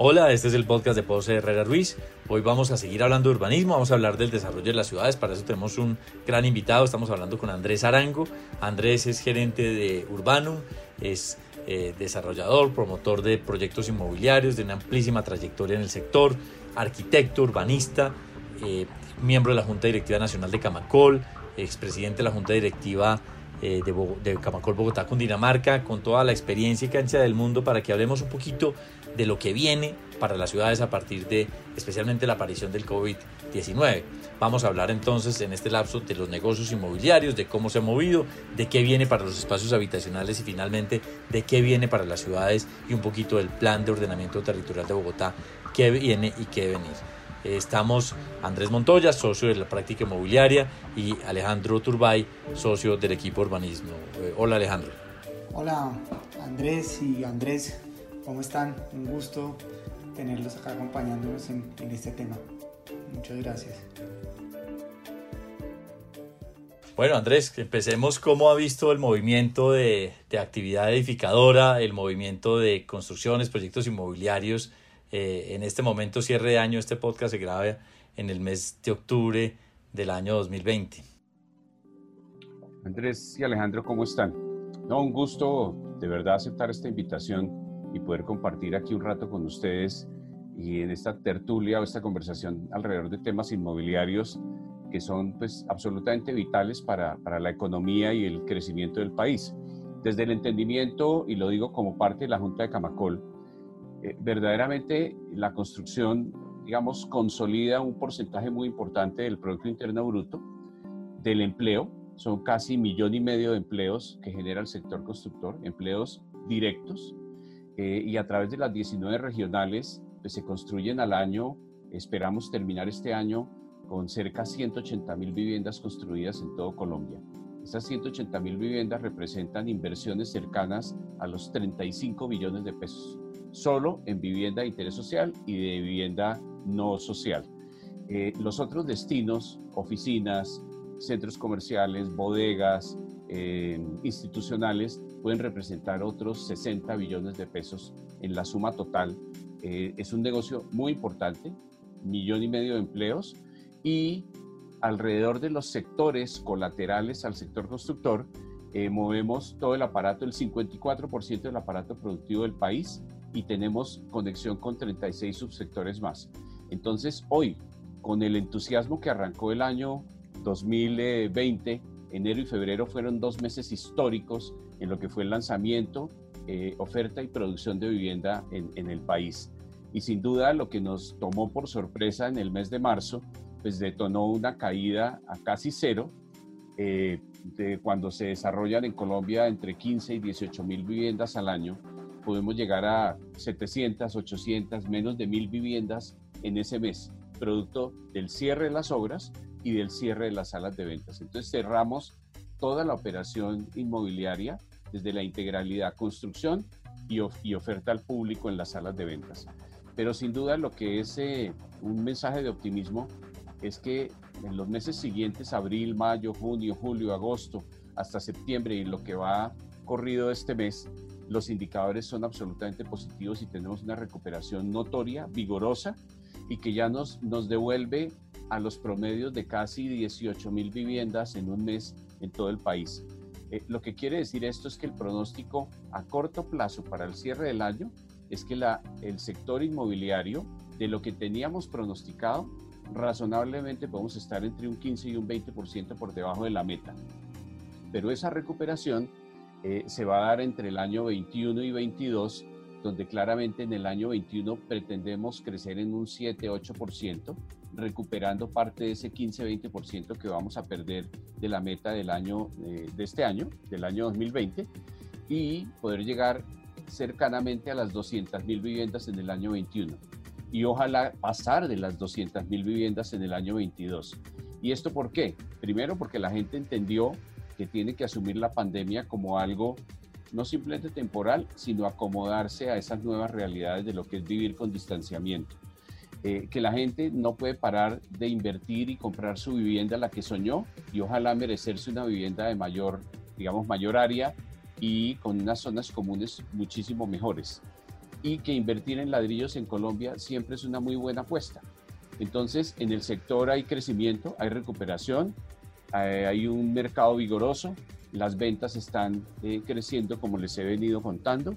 Hola, este es el podcast de José Herrera Ruiz. Hoy vamos a seguir hablando de urbanismo, vamos a hablar del desarrollo de las ciudades. Para eso tenemos un gran invitado. Estamos hablando con Andrés Arango. Andrés es gerente de Urbanum, es eh, desarrollador, promotor de proyectos inmobiliarios, de una amplísima trayectoria en el sector, arquitecto, urbanista, eh, miembro de la Junta Directiva Nacional de Camacol, expresidente de la Junta Directiva eh, de, Camacol Bogotá, Cundinamarca, con toda la experiencia y cancha del mundo para que hablemos un poquito de lo que viene para las ciudades a partir de especialmente la aparición del COVID-19. Vamos a hablar entonces en este lapso de los negocios inmobiliarios, de cómo se ha movido, de qué viene para los espacios habitacionales y finalmente de qué viene para las ciudades y un poquito del plan de ordenamiento territorial de Bogotá, qué viene y qué venir. Estamos Andrés Montoya, socio de la práctica inmobiliaria, y Alejandro Turbay, socio del equipo urbanismo. Eh, hola Alejandro. Hola Andrés y Andrés, ¿cómo están? Un gusto tenerlos acá acompañándonos en, en este tema. Muchas gracias. Bueno, Andrés, empecemos. ¿Cómo ha visto el movimiento de, de, actividad edificadora, el movimiento de construcciones, proyectos inmobiliarios? Eh, en este momento, cierre de año, este podcast se graba en el mes de octubre del año 2020. Andrés y Alejandro, ¿cómo están? No, un gusto de verdad aceptar esta invitación y poder compartir aquí un rato con ustedes y en esta tertulia o esta conversación alrededor de temas inmobiliarios que son pues absolutamente vitales para, para la economía y el crecimiento del país. Desde el entendimiento, y lo digo como parte de la Junta de Camacol, eh, verdaderamente la construcción, digamos, consolida un porcentaje muy importante del Producto Interno Bruto, del empleo, son casi millón y medio de empleos que genera el sector constructor, empleos directos, eh, y a través de las 19 regionales pues, se construyen al año, esperamos terminar este año con cerca de 180 mil viviendas construidas en todo Colombia. Estas 180 mil viviendas representan inversiones cercanas a los 35 millones de pesos solo en vivienda de interés social y de vivienda no social. Eh, los otros destinos, oficinas, centros comerciales, bodegas, eh, institucionales, pueden representar otros 60 billones de pesos en la suma total. Eh, es un negocio muy importante, millón y medio de empleos y alrededor de los sectores colaterales al sector constructor, movemos todo el aparato, el 54% del aparato productivo del país y tenemos conexión con 36 subsectores más. Entonces, hoy, con el entusiasmo que arrancó el año 2020, enero y febrero fueron dos meses históricos en lo que fue el lanzamiento, eh, oferta y producción de vivienda en, el país. Y sin duda lo que nos tomó por sorpresa en el mes de marzo, pues detonó una caída a casi cero, eh, de cuando se desarrollan en Colombia entre 15 y 18 mil viviendas al año, podemos llegar a 700, 800, menos de mil viviendas en ese mes, producto del cierre de las obras y del cierre de las salas de ventas. Entonces cerramos toda la operación inmobiliaria desde la integralidad construcción y, y oferta al público en las salas de ventas. Pero sin duda lo que es eh, un mensaje de optimismo es que en los meses siguientes, abril, mayo, junio, julio, agosto, hasta septiembre y lo que va corrido este mes, los indicadores son absolutamente positivos y tenemos una recuperación notoria, vigorosa y que ya nos, nos devuelve a los promedios de casi 18 mil viviendas en un mes en todo el país. Eh, lo que quiere decir esto es que el pronóstico a corto plazo para el cierre del año es que la, el sector inmobiliario, de lo que teníamos pronosticado, razonablemente podemos estar entre un 15 y un 20% por debajo de la meta. Pero esa recuperación eh, se va a dar entre el año 21 y 22, donde claramente en el año 21 pretendemos crecer en un 7-8%, recuperando parte de ese 15-20% que vamos a perder de la meta del año, eh, de este año, del año 2020, y poder llegar cercanamente a las 200 mil viviendas en el año 21 y ojalá pasar de las 200 mil viviendas en el año 22. ¿Y esto por qué? Primero porque la gente entendió que tiene que asumir la pandemia como algo no simplemente temporal, sino acomodarse a esas nuevas realidades de lo que es vivir con distanciamiento. Eh, que la gente no puede parar de invertir y comprar su vivienda, la que soñó, y ojalá merecerse una vivienda de mayor, digamos, mayor área y con unas zonas comunes muchísimo mejores. y que invertir en ladrillos en Colombia siempre es una muy buena apuesta. Entonces, en el sector hay crecimiento, hay recuperación, hay un mercado vigoroso, las ventas están eh, creciendo como les he venido contando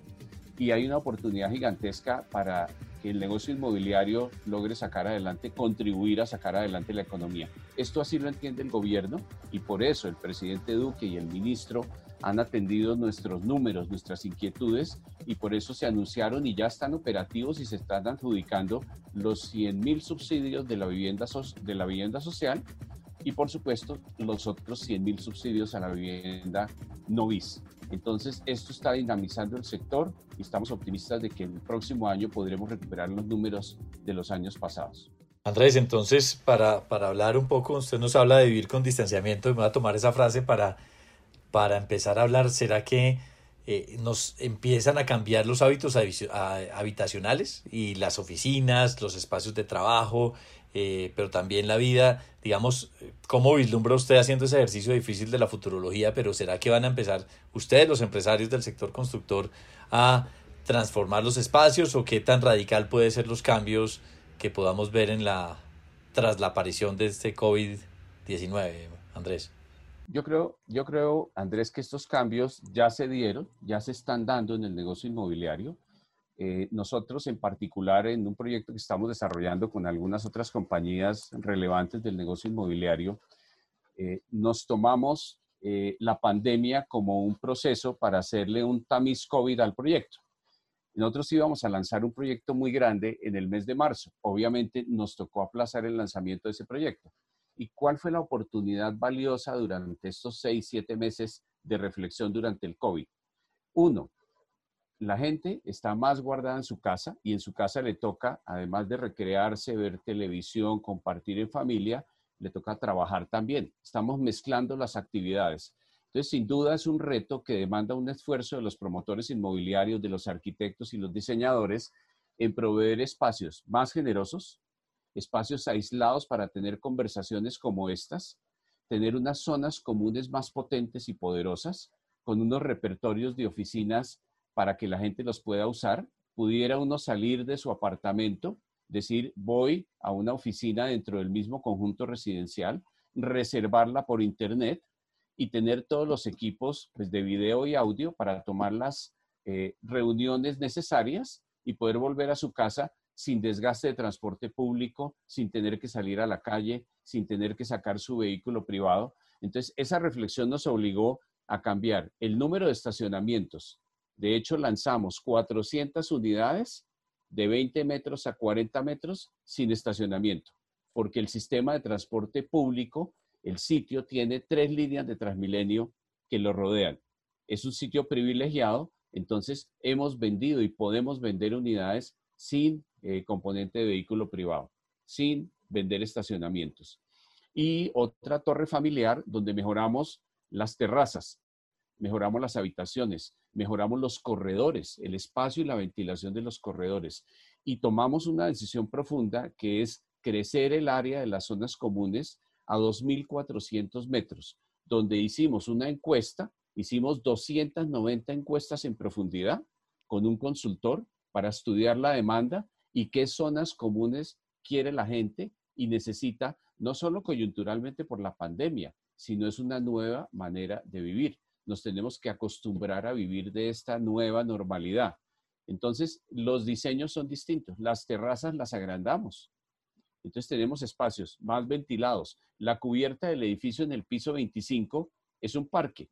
y hay una oportunidad gigantesca para que el negocio inmobiliario logre sacar adelante, contribuir a sacar adelante la economía. Esto así lo entiende el gobierno y por eso el presidente Duque y el ministro han atendido nuestros números, nuestras inquietudes y por eso se anunciaron y ya están operativos y se están adjudicando los 100 mil subsidios de la, vivienda de la vivienda social y por supuesto los otros 100 mil subsidios a la vivienda no bis. Entonces, esto está dinamizando el sector y estamos optimistas de que el próximo año podremos recuperar los números de los años pasados. Andrés, entonces, para, para hablar un poco, usted nos habla de vivir con distanciamiento y me voy a tomar esa frase para, para empezar a hablar. ¿Será que eh, nos empiezan a cambiar los hábitos habitacionales y las oficinas, los espacios de trabajo, eh, pero también la vida, digamos, ¿cómo vislumbra usted haciendo ese ejercicio difícil de la futurología? Pero ¿será que van a empezar ustedes, los empresarios del sector constructor, a transformar los espacios o qué tan radical puede ser los cambios que podamos ver en la tras la aparición de este COVID-19, Andrés? Yo creo, yo creo, Andrés, que estos cambios ya se dieron, ya se están dando en el negocio inmobiliario. Eh, nosotros en particular en un proyecto que estamos desarrollando con algunas otras compañías relevantes del negocio inmobiliario, eh, nos tomamos eh, la pandemia como un proceso para hacerle un tamiz COVID al proyecto. Nosotros íbamos a lanzar un proyecto muy grande en el mes de marzo. Obviamente nos tocó aplazar el lanzamiento de ese proyecto. ¿Y cuál fue la oportunidad valiosa durante estos seis, siete meses de reflexión durante el COVID? Uno, la gente está más guardada en su casa y en su casa le toca, además de recrearse, ver televisión, compartir en familia, le toca trabajar también. Estamos mezclando las actividades. Entonces, sin duda es un reto que demanda un esfuerzo de los promotores inmobiliarios, de los arquitectos y los diseñadores en proveer espacios más generosos, espacios aislados para tener conversaciones como estas, tener unas zonas comunes más potentes y poderosas, con unos repertorios de oficinas para que la gente los pueda usar. Pudiera uno salir de su apartamento, decir, voy a una oficina dentro del mismo conjunto residencial, reservarla por internet y tener todos los equipos pues, de video y audio para tomar las eh, reuniones necesarias y poder volver a su casa sin desgaste de transporte público, sin tener que salir a la calle, sin tener que sacar su vehículo privado. Entonces, esa reflexión nos obligó a cambiar el número de estacionamientos de hecho, lanzamos 400 unidades de 20 metros a 40 metros sin estacionamiento, porque el sistema de transporte público, el sitio tiene tres líneas de Transmilenio que lo rodean. Es un sitio privilegiado, entonces hemos vendido y podemos vender unidades sin eh, componente de vehículo privado, sin vender estacionamientos. Y otra torre familiar donde mejoramos las terrazas, mejoramos las habitaciones, mejoramos los corredores, el espacio y la ventilación de los corredores. Y tomamos una decisión profunda que es crecer el área de las zonas comunes a 2.400 metros, donde hicimos una encuesta, hicimos 290 encuestas en profundidad con un consultor para estudiar la demanda y qué zonas comunes quiere la gente y necesita, no solo coyunturalmente por la pandemia, sino es una nueva manera de vivir nos tenemos que acostumbrar a vivir de esta nueva normalidad. Entonces, los diseños son distintos. Las terrazas las agrandamos. Entonces, tenemos espacios más ventilados. La cubierta del edificio en el piso 25 es un parque.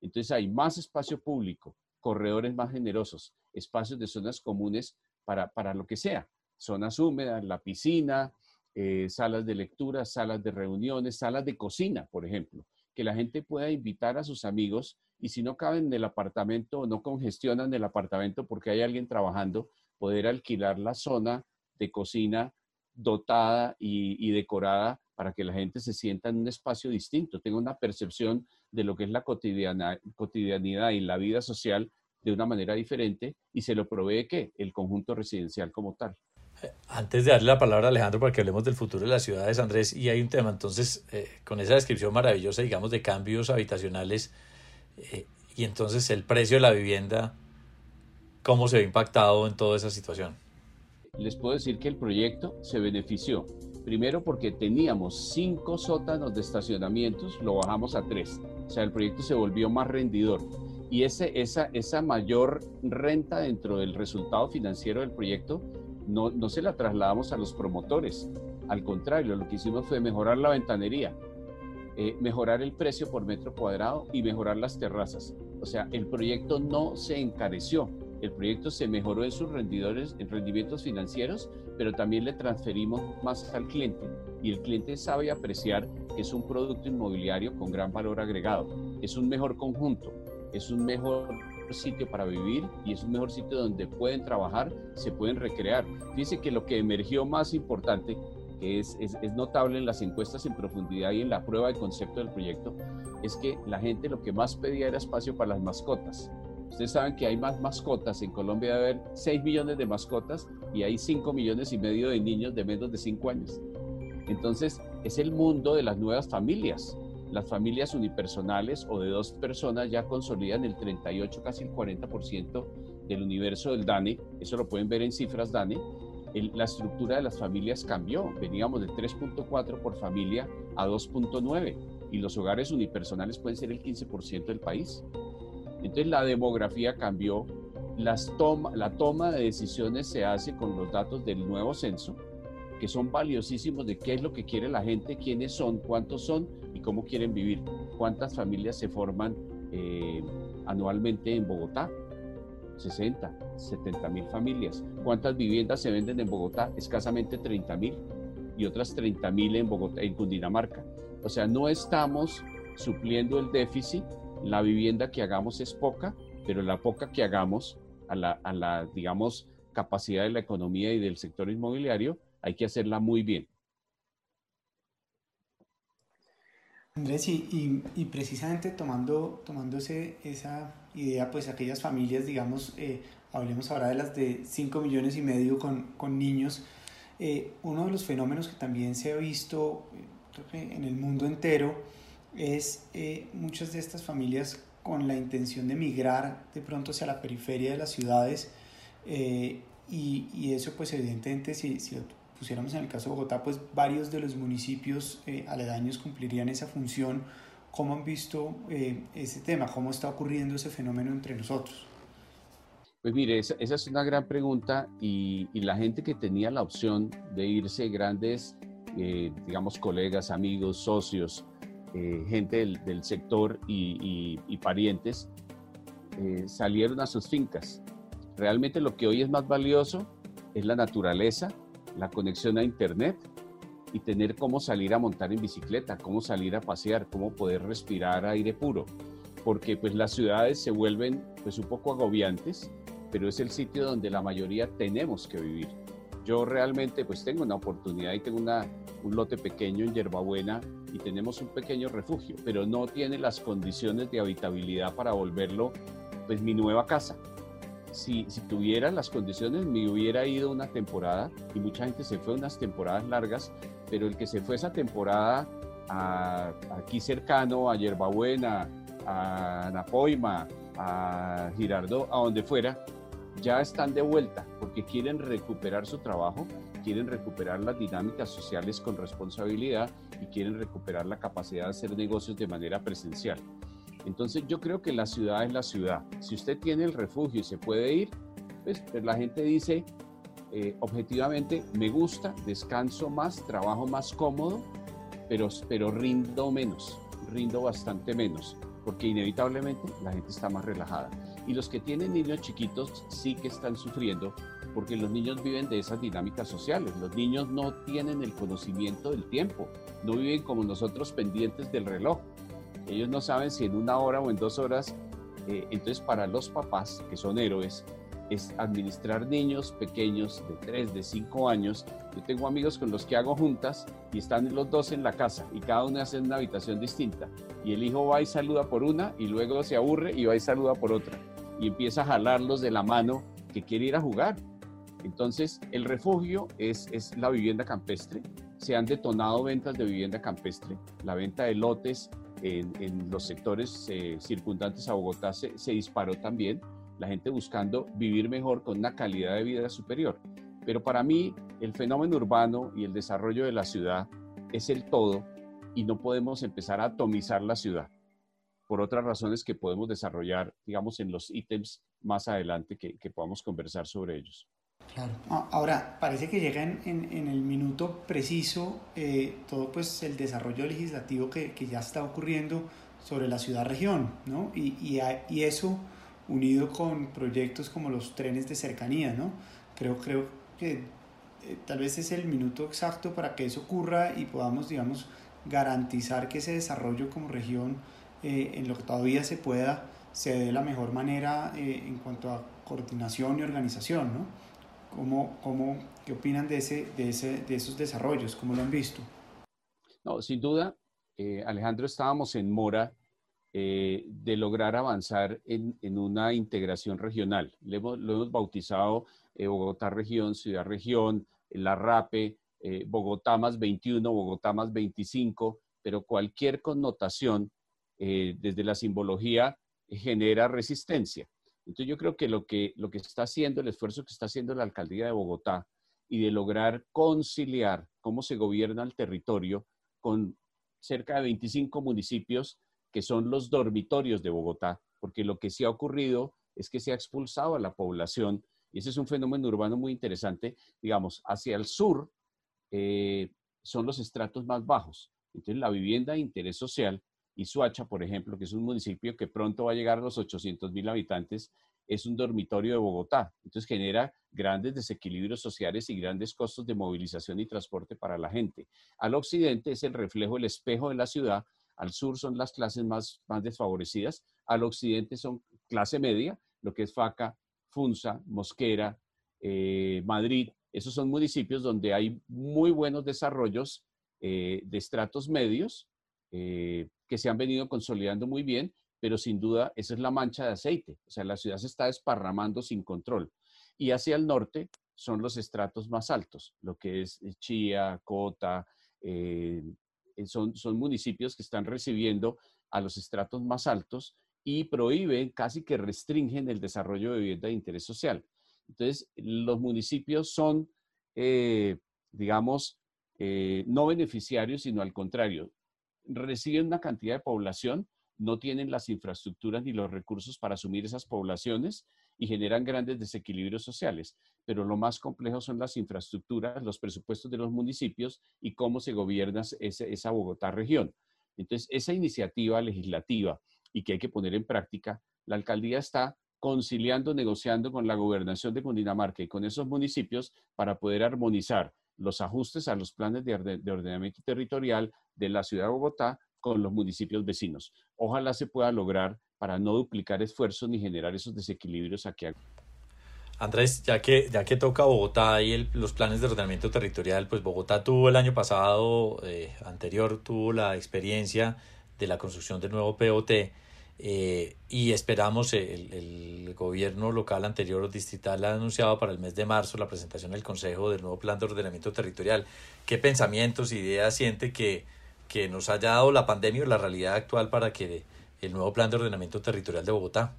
Entonces, hay más espacio público, corredores más generosos, espacios de zonas comunes para, para lo que sea. Zonas húmedas, la piscina, eh, salas de lectura, salas de reuniones, salas de cocina, por ejemplo que la gente pueda invitar a sus amigos y si no caben en el apartamento o no congestionan el apartamento porque hay alguien trabajando, poder alquilar la zona de cocina dotada y, decorada para que la gente se sienta en un espacio distinto, tenga una percepción de lo que es la cotidianidad y la vida social de una manera diferente y se lo provee que el conjunto residencial como tal. Antes de darle la palabra a Alejandro para que hablemos del futuro de las ciudades, Andrés, y hay un tema, entonces, eh, con esa descripción maravillosa, digamos, de cambios habitacionales, eh, y entonces el precio de la vivienda ¿cómo se ve impactado en toda esa situación? Les puedo decir que el proyecto se benefició. Primero porque teníamos cinco sótanos de estacionamientos, lo bajamos a tres. O sea, el proyecto se volvió más rendidor. Y ese, esa, esa mayor renta dentro del resultado financiero del proyecto no, no se la trasladamos a los promotores. Al contrario, lo que hicimos fue mejorar la ventanería, eh, mejorar el precio por metro cuadrado y mejorar las terrazas. O sea, el proyecto no se encareció, el proyecto se mejoró en sus rendidores, en rendimientos financieros, pero también le transferimos más al cliente y el cliente sabe apreciar que es un producto inmobiliario con gran valor agregado, es un mejor conjunto, es un mejor sitio para vivir y es un mejor sitio donde pueden trabajar, se pueden recrear. Fíjense que lo que emergió más importante que es, es, notable en las encuestas en profundidad y en la prueba de concepto del proyecto, es que la gente lo que más pedía era espacio para las mascotas. Ustedes saben que hay más mascotas. En Colombia debe haber 6 millones de mascotas y hay 5 millones y medio de niños de menos de 5 años. Entonces, es el mundo de las nuevas familias. Las familias unipersonales o de dos personas ya consolidan el 38, casi el 40% del universo del DANE. Eso lo pueden ver en cifras DANE la estructura de las familias cambió. Veníamos de 3.4 por familia a 2.9 y los hogares unipersonales pueden ser el 15% del país. Entonces la demografía cambió, las toma, la toma de decisiones se hace con los datos del nuevo censo, que son valiosísimos de qué es lo que quiere la gente, quiénes son, cuántos son y cómo quieren vivir, cuántas familias se forman eh, anualmente en Bogotá, 60, 70 mil familias. ¿Cuántas viviendas se venden en Bogotá? Escasamente 30 mil y otras 30 mil en Bogotá, en Cundinamarca. O sea, no estamos supliendo el déficit. La vivienda que hagamos es poca, pero la poca que hagamos a la, a la digamos, capacidad de la economía y del sector inmobiliario, hay que hacerla muy bien. Andrés, y, precisamente tomando, tomándose esa idea, pues aquellas familias, digamos, eh, hablemos ahora de las de 5 millones y medio con, con niños, eh, uno de los fenómenos que también se ha visto eh, en el mundo entero es muchas de estas familias con la intención de migrar de pronto hacia la periferia de las ciudades y, y, eso pues evidentemente si, si pusiéramos en el caso de Bogotá, pues varios de los municipios eh, aledaños cumplirían esa función. ¿Cómo han visto eh, ese tema? ¿Cómo está ocurriendo ese fenómeno entre nosotros? Pues mire, esa, es una gran pregunta y, la gente que tenía la opción de irse, grandes, eh, digamos, colegas, amigos, socios, gente del, sector y, y parientes, salieron a sus fincas. Realmente lo que hoy es más valioso es la naturaleza, la conexión a Internet y tener cómo salir a montar en bicicleta, cómo salir a pasear, cómo poder respirar aire puro, porque pues las ciudades se vuelven pues un poco agobiantes, pero es el sitio donde la mayoría tenemos que vivir. Yo realmente pues tengo una oportunidad y tengo una, un lote pequeño en Yerbabuena y tenemos un pequeño refugio, pero no tiene las condiciones de habitabilidad para volverlo pues mi nueva casa si, si tuviera las condiciones, me hubiera ido una temporada y mucha gente se fue unas temporadas largas, pero el que se fue esa temporada aquí cercano, a Yerbabuena, a Napoima, a Girardot, a donde fuera, ya están de vuelta porque quieren recuperar su trabajo, quieren recuperar las dinámicas sociales con responsabilidad y quieren recuperar la capacidad de hacer negocios de manera presencial. Entonces yo creo que la ciudad es la ciudad. Si usted tiene el refugio y se puede ir, pues, pues la gente dice, eh, objetivamente, me gusta, descanso más, trabajo más cómodo, pero, pero rindo menos, rindo bastante menos, porque inevitablemente la gente está más relajada. Y los que tienen niños chiquitos sí que están sufriendo porque los niños viven de esas dinámicas sociales. Los niños no tienen el conocimiento del tiempo, no viven como nosotros pendientes del reloj. Ellos no saben si en una hora o en dos horas. Eh, entonces, para los papás, que son héroes, es administrar niños pequeños de 3, de 5 años. Yo tengo amigos con los que hago juntas y están los dos en la casa y cada uno hace una habitación distinta. Y el hijo va y saluda por una y luego se aburre y va y saluda por otra. Y empieza a jalarlos de la mano que quiere ir a jugar. Entonces, el refugio es, es la vivienda campestre. Se han detonado ventas de vivienda campestre. La venta de lotes en, los sectores eh, circundantes a Bogotá se, disparó también. la gente buscando vivir mejor con una calidad de vida superior. Pero para mí el fenómeno urbano y el desarrollo de la ciudad es el todo y no podemos empezar a atomizar la ciudad por otras razones que podemos desarrollar, digamos, en los ítems más adelante que, que podamos conversar sobre ellos. Claro. Ahora, parece que llega en, en, el minuto preciso eh, todo pues el desarrollo legislativo que, que, ya está ocurriendo sobre la ciudad-región, ¿no? Y, y, y, eso unido con proyectos como los trenes de cercanía, ¿no? Creo, creo que eh, tal vez es el minuto exacto para que eso ocurra y podamos, digamos, garantizar que ese desarrollo como región, eh, en lo que todavía se pueda, se dé de la mejor manera en cuanto a coordinación y organización, ¿no? ¿Cómo, cómo, ¿Qué opinan de, ese, de, ese, de esos desarrollos? ¿Cómo lo han visto? No, sin duda, eh, Alejandro, estábamos en mora eh, de lograr avanzar en, una integración regional. Lo hemos, lo hemos bautizado eh, Bogotá región, Ciudad región, la RAPE, Bogotá más 21, Bogotá más 25, pero cualquier connotación desde la simbología genera resistencia. Entonces yo creo que lo, que lo que está haciendo, el esfuerzo que está haciendo la alcaldía de Bogotá y de lograr conciliar cómo se gobierna el territorio con cerca de 25 municipios que son los dormitorios de Bogotá, porque lo que sí ha ocurrido es que se ha expulsado a la población, y ese es un fenómeno urbano muy interesante, digamos, hacia el sur eh, son los estratos más bajos. Entonces la vivienda de interés social y Suacha, por ejemplo, que es un municipio que pronto va a llegar a los 800 mil habitantes, es un dormitorio de Bogotá. Entonces genera grandes desequilibrios sociales y grandes costos de movilización y transporte para la gente. Al occidente es el reflejo, el espejo de la ciudad. Al sur son las clases más, desfavorecidas. Al occidente son clase media, lo que es Faca, Funza, Mosquera, eh, Madrid. Esos son municipios donde hay muy buenos desarrollos eh, de estratos medios, eh, que se han venido consolidando muy bien, pero sin duda esa es la mancha de aceite. O sea, la ciudad se está desparramando sin control. Y hacia el norte son los estratos más altos, lo que es eh, Chía, Cota, eh, son, son municipios que están recibiendo a los estratos más altos y prohíben, casi que restringen el desarrollo de vivienda de interés social. Entonces, los municipios son, digamos, no beneficiarios, sino al contrario, reciben una cantidad de población, no tienen las infraestructuras ni los recursos para asumir esas poblaciones y generan grandes desequilibrios sociales. Pero lo más complejo son las infraestructuras, los presupuestos de los municipios y cómo se gobierna esa Bogotá región. Entonces, esa iniciativa legislativa y que hay que poner en práctica, la alcaldía está conciliando, negociando con la gobernación de Cundinamarca y con esos municipios para poder armonizar los ajustes a los planes de, ordenamiento territorial de la ciudad de Bogotá con los municipios vecinos. Ojalá se pueda lograr para no duplicar esfuerzos ni generar esos desequilibrios aquí. Andrés, ya que, ya que toca Bogotá y los planes de ordenamiento territorial, pues Bogotá tuvo el año pasado, eh, anterior, tuvo la experiencia de la construcción del nuevo POT eh, y esperamos, el, el, gobierno local anterior distrital ha anunciado para el mes de marzo la presentación del Consejo del nuevo Plan de Ordenamiento Territorial. ¿Qué pensamientos, ideas siente que, que nos haya dado la pandemia o la realidad actual para que el nuevo Plan de Ordenamiento Territorial de Bogotá?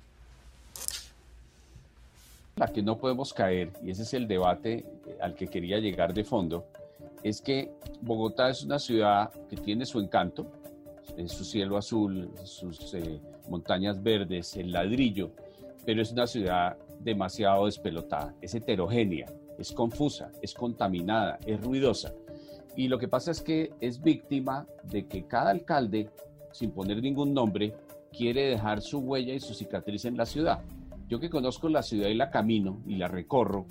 La que no podemos caer, y ese es el debate al que quería llegar de fondo, es que Bogotá es una ciudad que tiene su encanto, su cielo azul, sus eh, montañas verdes, el ladrillo, pero es una ciudad demasiado despelotada, es heterogénea, es confusa, es contaminada, es ruidosa. Y lo que pasa es que es víctima de que cada alcalde, sin poner ningún nombre, quiere dejar su huella y su cicatriz en la ciudad. Yo que conozco la ciudad y la camino y la recorro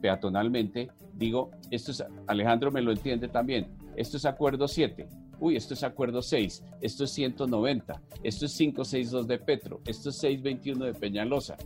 peatonalmente, digo, esto es, Alejandro me lo entiende también, esto es acuerdo 7, uy, esto es acuerdo 6, esto es 190, esto es 562 de Petro, esto es 621 de Peñalosa.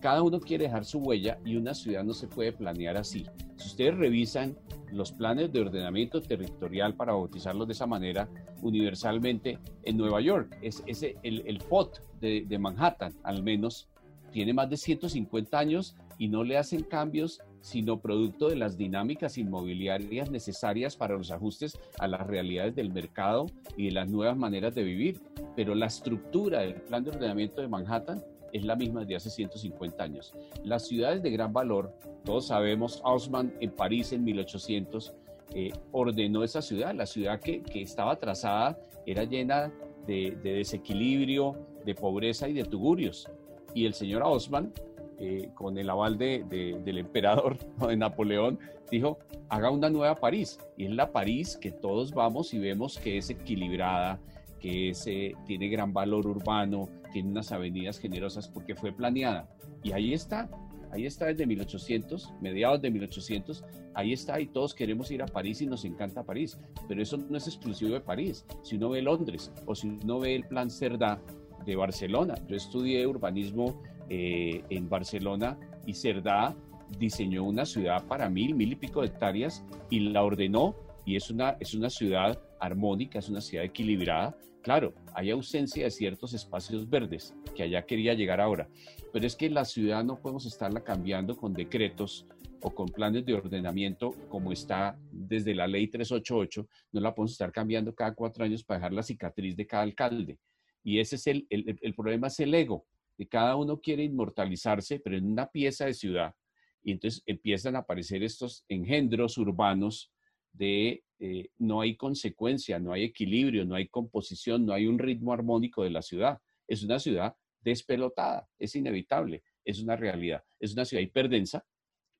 Cada uno quiere dejar su huella y una ciudad no se puede planear así. Si ustedes revisan los planes de ordenamiento territorial para bautizarlos de esa manera universalmente en Nueva York, es, ese el, el POT de, de Manhattan, al menos, tiene más de 150 años y no le hacen cambios sino producto de las dinámicas inmobiliarias necesarias para los ajustes a las realidades del mercado y de las nuevas maneras de vivir. Pero la estructura del plan de ordenamiento de Manhattan es la misma de hace 150 años. Las ciudades de gran valor, todos sabemos, Haussmann en París en 1800 eh, ordenó esa ciudad, la ciudad que, que estaba trazada era llena de, desequilibrio, de pobreza y de tugurios. Y el señor Haussmann, eh, con el aval de, del emperador de Napoleón, dijo, haga una nueva París. Y es la París que todos vamos y vemos que es equilibrada, que eh, tiene gran valor urbano, tiene unas avenidas generosas porque fue planeada. Y ahí está, ahí está desde 1800, mediados de 1800, ahí está y todos queremos ir a París y nos encanta París, pero eso no es exclusivo de París. Si uno ve Londres o si uno ve el plan Cerdá de Barcelona, yo estudié urbanismo eh, en Barcelona y Cerdá diseñó una ciudad para mil, mil y pico de hectáreas y la ordenó y es una, es una ciudad armónica, es una ciudad equilibrada. Claro, hay ausencia de ciertos espacios verdes, que allá quería llegar ahora, pero es que la ciudad no podemos estarla cambiando con decretos o con planes de ordenamiento como está desde la ley 388, no la podemos estar cambiando cada cuatro años para dejar la cicatriz de cada alcalde. Y ese es el, el, problema, es el ego, de cada uno quiere inmortalizarse, pero en una pieza de ciudad. Y entonces empiezan a aparecer estos engendros urbanos de eh, no hay consecuencia, no hay equilibrio, no hay composición, no hay un ritmo armónico de la ciudad. Es una ciudad despelotada, es inevitable, es una realidad. Es una ciudad hiperdensa,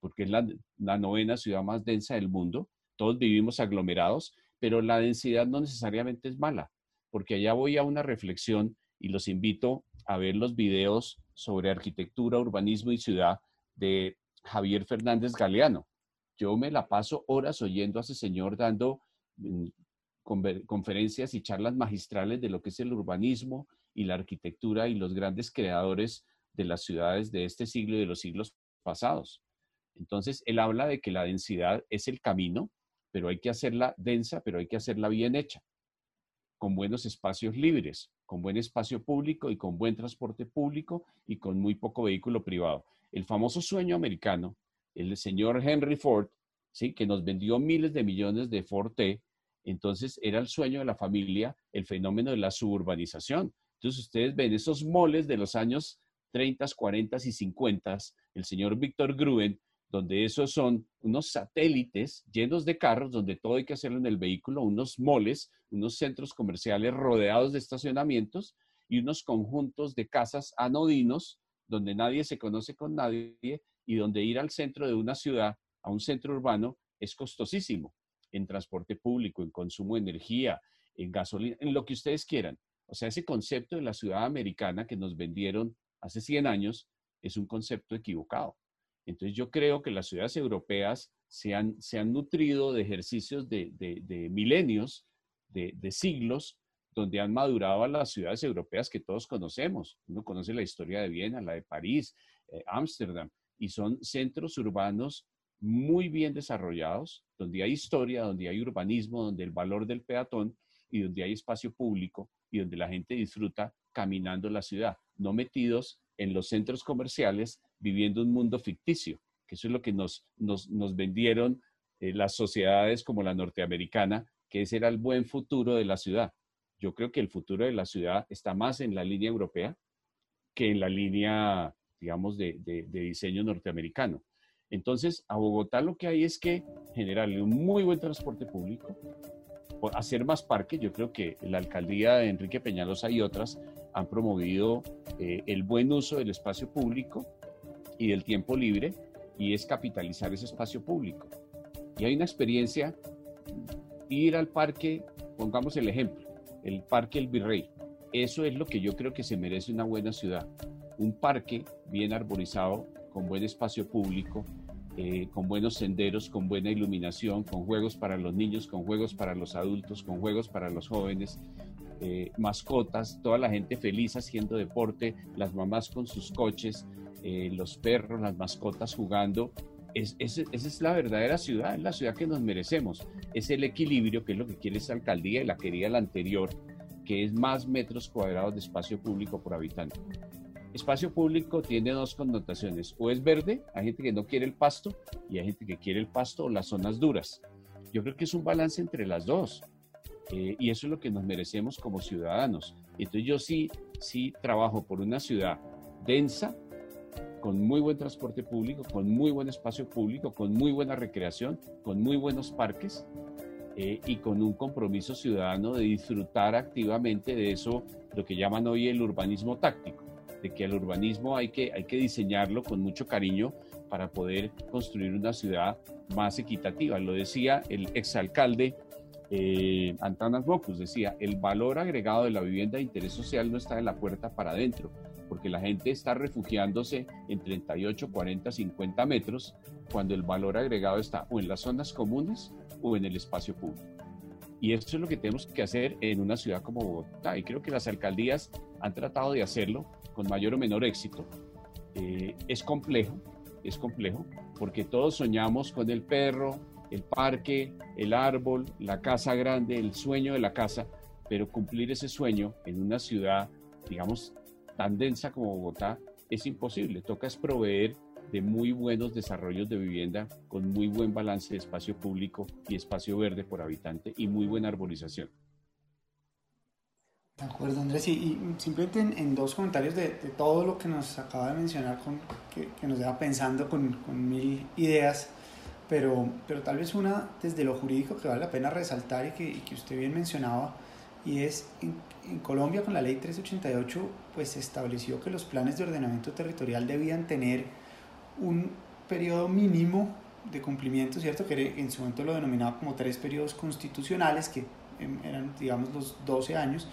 porque es la, la novena ciudad más densa del mundo. Todos vivimos aglomerados, pero la densidad no necesariamente es mala, porque allá voy a una reflexión y los invito a ver los videos sobre arquitectura, urbanismo y ciudad de Javier Fernández Galeano yo me la paso horas oyendo a ese señor dando mm, conferencias y charlas magistrales de lo que es el urbanismo y la arquitectura y los grandes creadores de las ciudades de este siglo y de los siglos pasados. Entonces, él habla de que la densidad es el camino, pero hay que hacerla densa, pero hay que hacerla bien hecha, con buenos espacios libres, con buen espacio público y con buen transporte público y con muy poco vehículo privado. El famoso sueño americano el señor Henry Ford, ¿sí? que nos vendió miles de millones de Ford T, entonces era el sueño de la familia, el fenómeno de la suburbanización. Entonces ustedes ven esos moles de los años 30, 40 y 50, el señor Víctor Gruen, donde esos son unos satélites llenos de carros, donde todo hay que hacerlo en el vehículo, unos moles, unos centros comerciales rodeados de estacionamientos y unos conjuntos de casas anodinos, donde nadie se conoce con nadie y donde ir al centro de una ciudad, a un centro urbano, es costosísimo en transporte público, en consumo de energía, en gasolina, en lo que ustedes quieran. O sea, ese concepto de la ciudad americana que nos vendieron hace 100 años es un concepto equivocado. Entonces yo creo que las ciudades europeas se han, se han nutrido de ejercicios de, de, milenios, de, de, siglos, donde han madurado a las ciudades europeas que todos conocemos. Uno conoce la historia de Viena, la de París, eh, Ámsterdam, y son centros urbanos muy bien desarrollados, donde hay historia, donde hay urbanismo, donde el valor del peatón y donde hay espacio público y donde la gente disfruta caminando la ciudad, no metidos en los centros comerciales viviendo un mundo ficticio, que eso es lo que nos, nos, vendieron eh, las sociedades como la norteamericana, que ese era el buen futuro de la ciudad. Yo creo que el futuro de la ciudad está más en la línea europea que en la línea digamos, de, diseño norteamericano. Entonces, a Bogotá lo que hay es que generarle un muy buen transporte público, hacer más parques. Yo creo que la alcaldía de Enrique Peñalosa y otras han promovido eh, el buen uso del espacio público y del tiempo libre y es capitalizar ese espacio público. Y hay una experiencia, ir al parque, pongamos el ejemplo, el Parque El Virrey. Eso es lo que yo creo que se merece una buena ciudad un parque bien arborizado, con buen espacio público, eh, con buenos senderos, con buena iluminación, con juegos para los niños, con juegos para los adultos, con juegos para los jóvenes, eh, mascotas, toda la gente feliz haciendo deporte, las mamás con sus coches, eh, los perros, las mascotas jugando. Es, esa es la verdadera ciudad, es la ciudad que nos merecemos. Es el equilibrio que es lo que quiere esta alcaldía y la quería la anterior, que es más metros cuadrados de espacio público por habitante espacio público tiene dos connotaciones. O es verde, hay gente que no quiere el pasto, y hay gente que quiere el pasto o las zonas duras. Yo creo que es un balance entre las dos. Eh, y eso es lo que nos merecemos como ciudadanos. Entonces yo sí, sí trabajo por una ciudad densa, con muy buen transporte público, con muy buen espacio público, con muy buena recreación, con muy buenos parques eh, y con un compromiso ciudadano de disfrutar activamente de eso, lo que llaman hoy el urbanismo táctico, de que el urbanismo hay que, hay que diseñarlo con mucho cariño para poder construir una ciudad más equitativa. Lo decía el exalcalde eh, Antanas Bocus, decía, el valor agregado de la vivienda de interés social no está en la puerta para adentro, porque la gente está refugiándose en 38, 40, 50 metros, cuando el valor agregado está o en las zonas comunes o en el espacio público. Y eso es lo que tenemos que hacer en una ciudad como Bogotá. Y creo que las alcaldías han tratado de hacerlo con mayor o menor éxito. Eh, es complejo, es complejo, porque todos soñamos con el perro, el parque, el árbol, la casa grande, el sueño de la casa, pero cumplir ese sueño en una ciudad, digamos, tan densa como Bogotá es imposible. Toca es proveer de muy buenos desarrollos de vivienda con muy buen balance de espacio público y espacio verde por habitante y muy buena arborización. De acuerdo, Andrés. Y, simplemente en, dos comentarios de, todo lo que nos acaba de mencionar, con, que, nos deja pensando con, con, mil ideas, pero, pero tal vez una desde lo jurídico que vale la pena resaltar y que, y que usted bien mencionaba, y es en, en, Colombia con la ley 388, pues se estableció que los planes de ordenamiento territorial debían tener un periodo mínimo de cumplimiento, ¿cierto? Que en su momento lo denominaba como tres periodos constitucionales, que em, eran, digamos, los 12 años,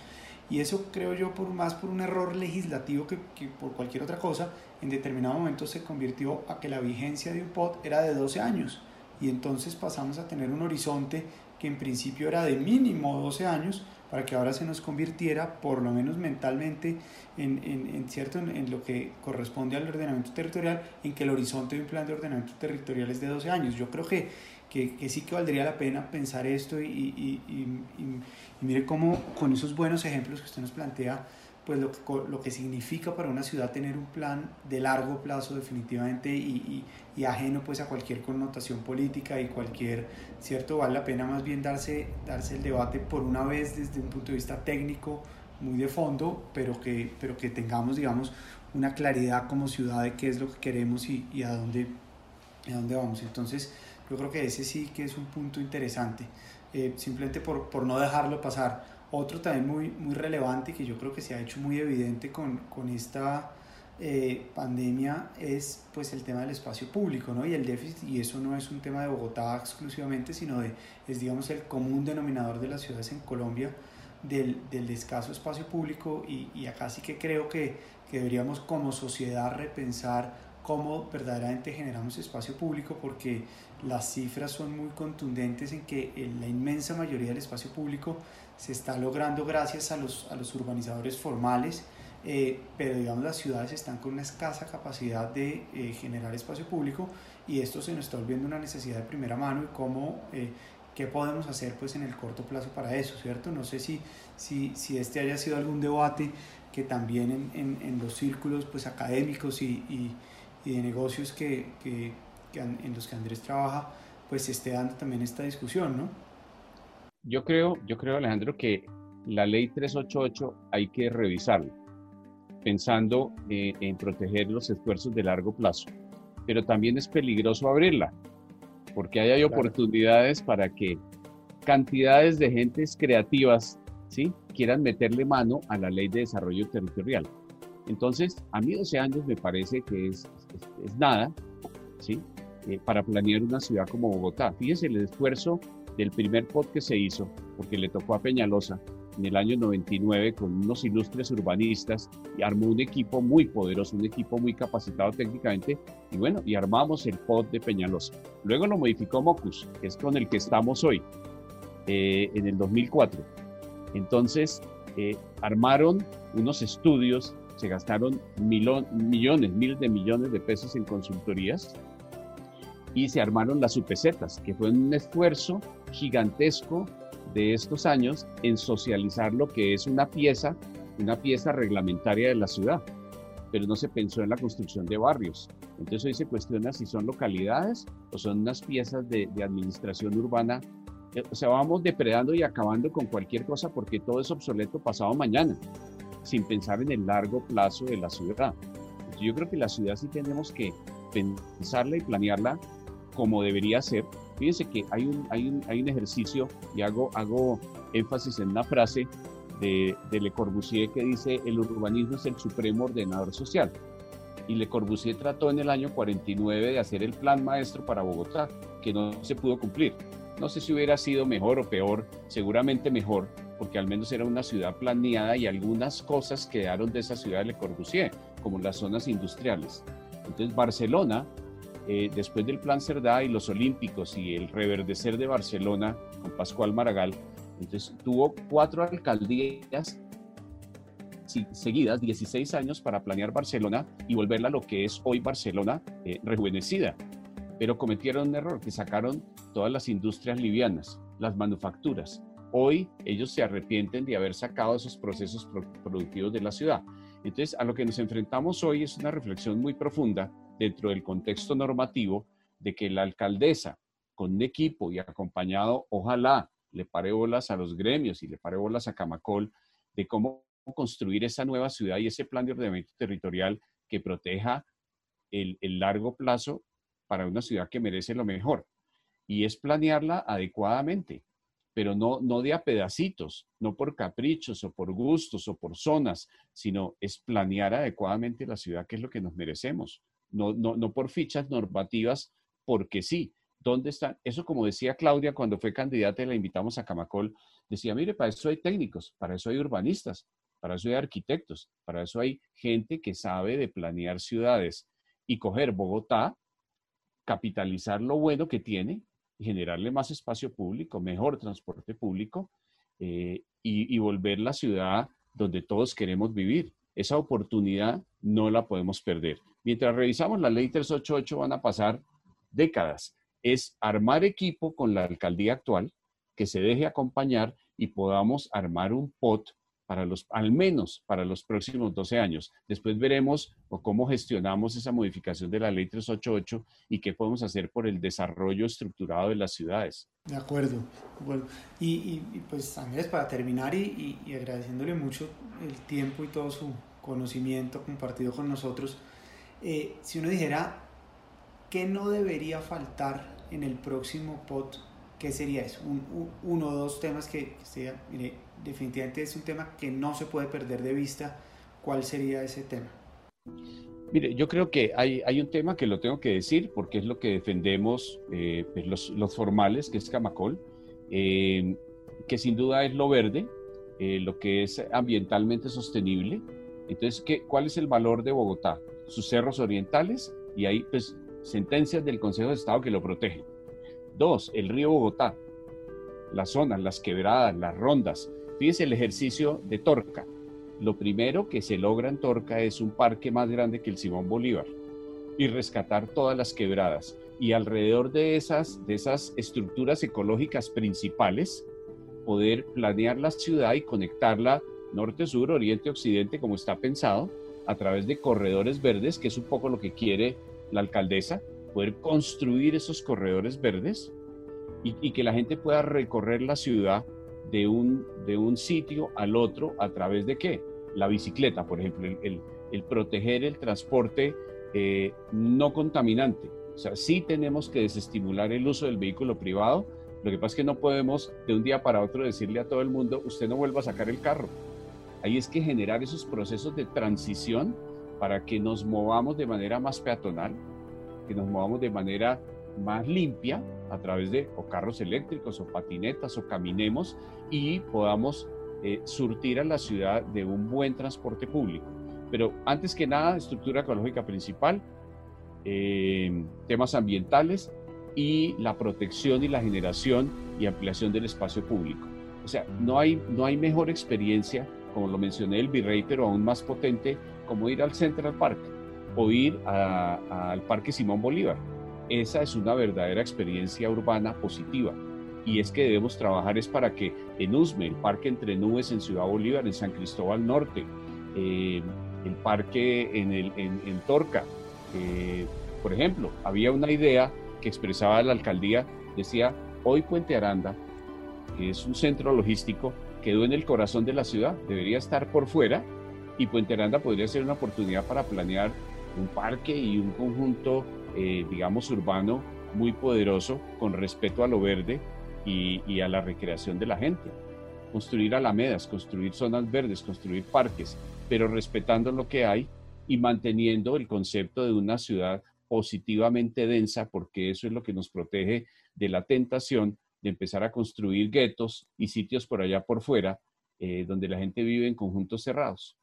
y eso creo yo por más por un error legislativo que, que, por cualquier otra cosa, en determinado momento se convirtió a que la vigencia de un POT era de 12 años y entonces pasamos a tener un horizonte que en principio era de mínimo 12 años para que ahora se nos convirtiera, por lo menos mentalmente, en, en, cierto, en, lo que corresponde al ordenamiento territorial, en que el horizonte de un plan de ordenamiento territorial es de 12 años. Yo creo que, que, que sí que valdría la pena pensar esto y, y, y, y mire cómo con esos buenos ejemplos que usted nos plantea, pues lo lo que significa para una ciudad tener un plan de largo plazo definitivamente y, ajeno pues a cualquier connotación política y cualquier, cierto, vale la pena más bien darse, darse el debate por una vez desde un punto de vista técnico muy de fondo, pero que, pero que tengamos, digamos, una claridad como ciudad de qué es lo que queremos y, y a, dónde, a dónde vamos. Entonces, yo creo que ese sí que es un punto interesante, eh, simplemente por, por no dejarlo pasar. Otro también muy, muy relevante que yo creo que se ha hecho muy evidente con, con esta eh, pandemia es pues el tema del espacio público ¿no? y el déficit y eso no es un tema de Bogotá exclusivamente sino de es digamos el común denominador de las ciudades en Colombia del, del escaso espacio público y, y, acá sí que creo que, que deberíamos como sociedad repensar cómo verdaderamente generamos espacio público porque las cifras son muy contundentes en que la inmensa mayoría del espacio público se está logrando gracias a los, a los urbanizadores formales, eh, pero digamos las ciudades están con una escasa capacidad de eh, generar espacio público y esto se nos está volviendo una necesidad de primera mano y cómo, eh, qué podemos hacer pues en el corto plazo para eso, ¿cierto? No sé si, si, si este haya sido algún debate que también en, en, en los círculos pues académicos y, y, y de negocios que, que, en los que Andrés trabaja pues se esté dando también esta discusión, ¿no? Yo creo, yo creo, Alejandro, que la ley 388 hay que revisarla, pensando eh, en proteger los esfuerzos de largo plazo. Pero también es peligroso abrirla, porque ahí hay oportunidades para que cantidades de gentes creativas ¿sí? quieran meterle mano a la ley de desarrollo territorial. Entonces, a mí 12 años me parece que es, es, nada ¿sí? Eh, para planear una ciudad como Bogotá. Fíjese el esfuerzo del primer pod que se hizo, porque le tocó a Peñalosa en el año 99 con unos ilustres urbanistas y armó un equipo muy poderoso, un equipo muy capacitado técnicamente y bueno, y armamos el pod de Peñalosa. Luego lo modificó Mocus, que es con el que estamos hoy, eh, en el 2004. Entonces, eh, armaron unos estudios, se gastaron millones, miles de millones de pesos en consultorías y se armaron las UPZs, que fue un esfuerzo gigantesco de estos años en socializar lo que es una pieza, una pieza reglamentaria de la ciudad, pero no se pensó en la construcción de barrios. Entonces hoy se cuestiona si son localidades o son unas piezas de, de administración urbana. Eh, o sea, vamos depredando y acabando con cualquier cosa porque todo es obsoleto pasado mañana, sin pensar en el largo plazo de la ciudad. Yo creo que la ciudad sí tenemos que pensarla y planearla como debería ser. Fíjense que hay un, hay un, hay un ejercicio y hago, hago énfasis en una frase de, de Le Corbusier que dice el urbanismo es el supremo ordenador social. Y Le Corbusier trató en el año 49 de hacer el plan maestro para Bogotá, que no se pudo cumplir. No sé si hubiera sido mejor o peor, seguramente mejor, porque al menos era una ciudad planeada y algunas cosas quedaron de esa ciudad de Le Corbusier, como las zonas industriales. Entonces Barcelona, eh, después del Plan Cerdá y los Olímpicos y el reverdecer de Barcelona con Pascual Maragall, entonces tuvo cuatro alcaldías seguidas, 16 años para planear Barcelona y volverla a lo que es hoy Barcelona eh, rejuvenecida. Pero cometieron un error, que sacaron todas las industrias livianas, las manufacturas. Hoy ellos se arrepienten de haber sacado esos procesos productivos de la ciudad. Entonces, a lo que nos enfrentamos hoy es una reflexión muy profunda dentro del contexto normativo de que la alcaldesa, con un equipo y acompañado, ojalá le pare bolas a los gremios y le pare bolas a Camacol, de cómo construir esa nueva ciudad y ese plan de ordenamiento territorial que proteja el, el largo plazo para una ciudad que merece lo mejor. Y es planearla adecuadamente pero no, no de a pedacitos, no por caprichos o por gustos o por zonas, sino es planear adecuadamente la ciudad, que es lo que nos merecemos, no, no, no por fichas normativas, porque sí. ¿Dónde están? Eso como decía Claudia cuando fue candidata y la invitamos a Camacol, decía, mire, para eso hay técnicos, para eso hay urbanistas, para eso hay arquitectos, para eso hay gente que sabe de planear ciudades y coger Bogotá, capitalizar lo bueno que tiene generarle más espacio público, mejor transporte público eh, y, volver la ciudad donde todos queremos vivir. Esa oportunidad no la podemos perder. Mientras revisamos la ley 388 van a pasar décadas. Es armar equipo con la alcaldía actual, que se deje acompañar y podamos armar un POT para los, al menos para los próximos 12 años. Después veremos cómo gestionamos esa modificación de la ley 388 y qué podemos hacer por el desarrollo estructurado de las ciudades. De acuerdo. Bueno, y, pues Andrés, para terminar y, agradeciéndole mucho el tiempo y todo su conocimiento compartido con nosotros, eh, si uno dijera, ¿qué no debería faltar en el próximo POT? ¿Qué sería eso? uno o dos temas que, que mire, definitivamente es un tema que no se puede perder de vista. ¿Cuál sería ese tema? Mire, yo creo que hay, hay un tema que lo tengo que decir porque es lo que defendemos eh, pues, los, los, formales, que es Camacol, eh, que sin duda es lo verde, eh, lo que es ambientalmente sostenible. Entonces, ¿qué, ¿cuál es el valor de Bogotá? Sus cerros orientales y hay pues sentencias del Consejo de Estado que lo protegen. Dos, el río Bogotá, las zonas, las quebradas, las rondas, Fíjense el ejercicio de Torca. Lo primero que se logra en Torca es un parque más grande que el Simón Bolívar y rescatar todas las quebradas. Y alrededor de esas, de esas estructuras ecológicas principales, poder planear la ciudad y conectarla norte-sur, oriente-occidente, como está pensado, a través de corredores verdes, que es un poco lo que quiere la alcaldesa, poder construir esos corredores verdes y que la gente pueda recorrer la ciudad de un, de un sitio al otro a través de qué? La bicicleta, por ejemplo, el, el, proteger el transporte eh, no contaminante. O sea, sí tenemos que desestimular el uso del vehículo privado. Lo que pasa es que no podemos de un día para otro decirle a todo el mundo, usted no vuelva a sacar el carro. Ahí es que generar esos procesos de transición para que nos movamos de manera más peatonal, que nos movamos de manera más limpia a través de o carros eléctricos o patinetas o caminemos y podamos eh, surtir a la ciudad de un buen transporte público. Pero antes que nada, estructura ecológica principal, eh, temas ambientales y la protección y la generación y ampliación del espacio público. O sea, no hay, no hay mejor experiencia, como lo mencioné el virrey, pero aún más potente, como ir al Central Park o ir al Parque Simón Bolívar esa es una verdadera experiencia urbana positiva. Y es que debemos trabajar es para que en Usme, el parque entre nubes en Ciudad Bolívar, en San Cristóbal Norte, eh, el parque en, el, en, Torca, eh, por ejemplo, había una idea que expresaba la alcaldía, decía, hoy Puente Aranda, que es un centro logístico, quedó en el corazón de la ciudad, debería estar por fuera y Puente Aranda podría ser una oportunidad para planear un parque y un conjunto, eh, digamos, urbano muy poderoso con respeto a lo verde y, y a la recreación de la gente. Construir alamedas, construir zonas verdes, construir parques, pero respetando lo que hay y manteniendo el concepto de una ciudad positivamente densa, porque eso es lo que nos protege de la tentación de empezar a construir guetos y sitios por allá por fuera, eh, donde la gente vive en conjuntos cerrados.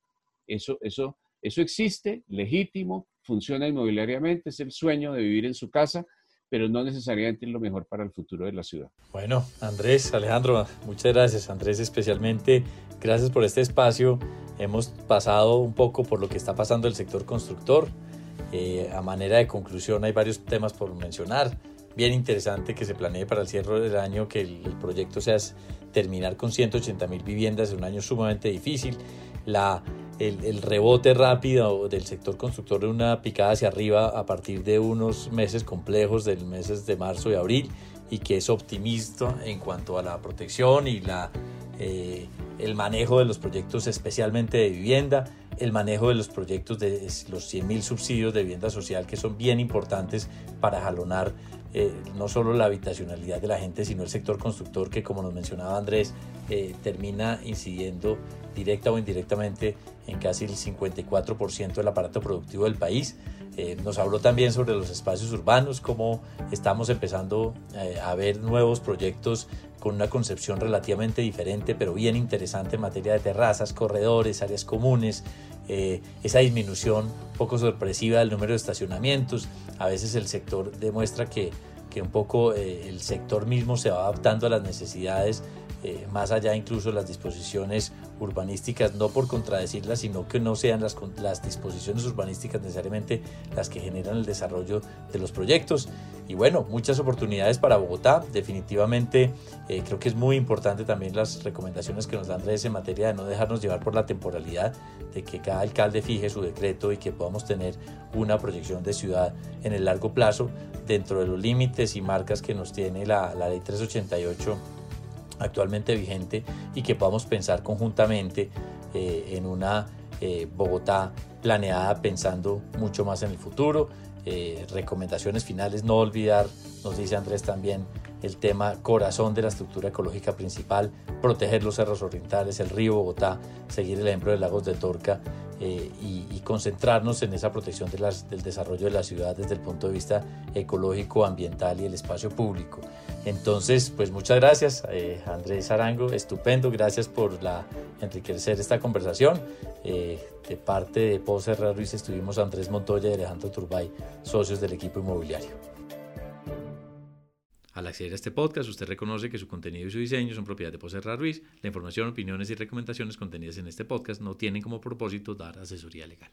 Eso, eso, eso existe, legítimo, funciona inmobiliariamente, es el sueño de vivir en su casa, pero no necesariamente es lo mejor para el futuro de la ciudad. Bueno, Andrés, Alejandro, muchas gracias. Andrés, especialmente, gracias por este espacio. Hemos pasado un poco por lo que está pasando el sector constructor. Eh, a manera de conclusión, hay varios temas por mencionar bien interesante que se planee para el cierre del año que el, proyecto sea terminar con 180 mil viviendas en un año sumamente difícil. La, el, el, rebote rápido del sector constructor de una picada hacia arriba a partir de unos meses complejos del meses de marzo y abril y que es optimista en cuanto a la protección y la, eh, el manejo de los proyectos especialmente de vivienda, el manejo de los proyectos de los 100.000 subsidios de vivienda social que son bien importantes para jalonar eh, no solo la habitacionalidad de la gente, sino el sector constructor que, como nos mencionaba Andrés, eh, termina incidiendo directa o indirectamente en casi el 54% del aparato productivo del país. Eh, nos habló también sobre los espacios urbanos, cómo estamos empezando a ver nuevos proyectos con una concepción relativamente diferente, pero bien interesante en materia de terrazas, corredores, áreas comunes, esa disminución poco sorpresiva del número de estacionamientos. A veces el sector demuestra que que un poco eh, el sector mismo se va adaptando a las necesidades, eh, más allá incluso las disposiciones urbanísticas, no por contradecirlas, sino que no sean las, las disposiciones urbanísticas necesariamente las que generan el desarrollo de los proyectos. Y bueno, muchas oportunidades para Bogotá. Definitivamente eh, creo que es muy importante también las recomendaciones que nos da Andrés en materia de no dejarnos llevar por la temporalidad, de que cada alcalde fije su decreto y que podamos tener una proyección de ciudad en el largo plazo dentro de los límites y marcas que nos tiene la, la ley 388 actualmente vigente y que podamos pensar conjuntamente eh, en una eh, Bogotá planeada pensando mucho más en el futuro. Eh, recomendaciones finales, no olvidar, nos dice Andrés también, el tema corazón de la estructura ecológica principal, proteger los cerros orientales, el río Bogotá, seguir el ejemplo de Lagos de Torca eh, y, concentrarnos en esa protección del desarrollo de la ciudad desde el punto de vista ecológico, ambiental y el espacio público. Entonces, pues muchas gracias, eh, Andrés Arango, estupendo, gracias por enriquecer esta conversación. Eh, de parte de Pose Ruiz estuvimos Andrés Montoya y Alejandro Turbay, socios del equipo inmobiliario. Al acceder a este podcast, usted reconoce que su contenido y su diseño son propiedad de Poserra Ruiz. La información, opiniones y recomendaciones contenidas en este podcast no tienen como propósito dar asesoría legal.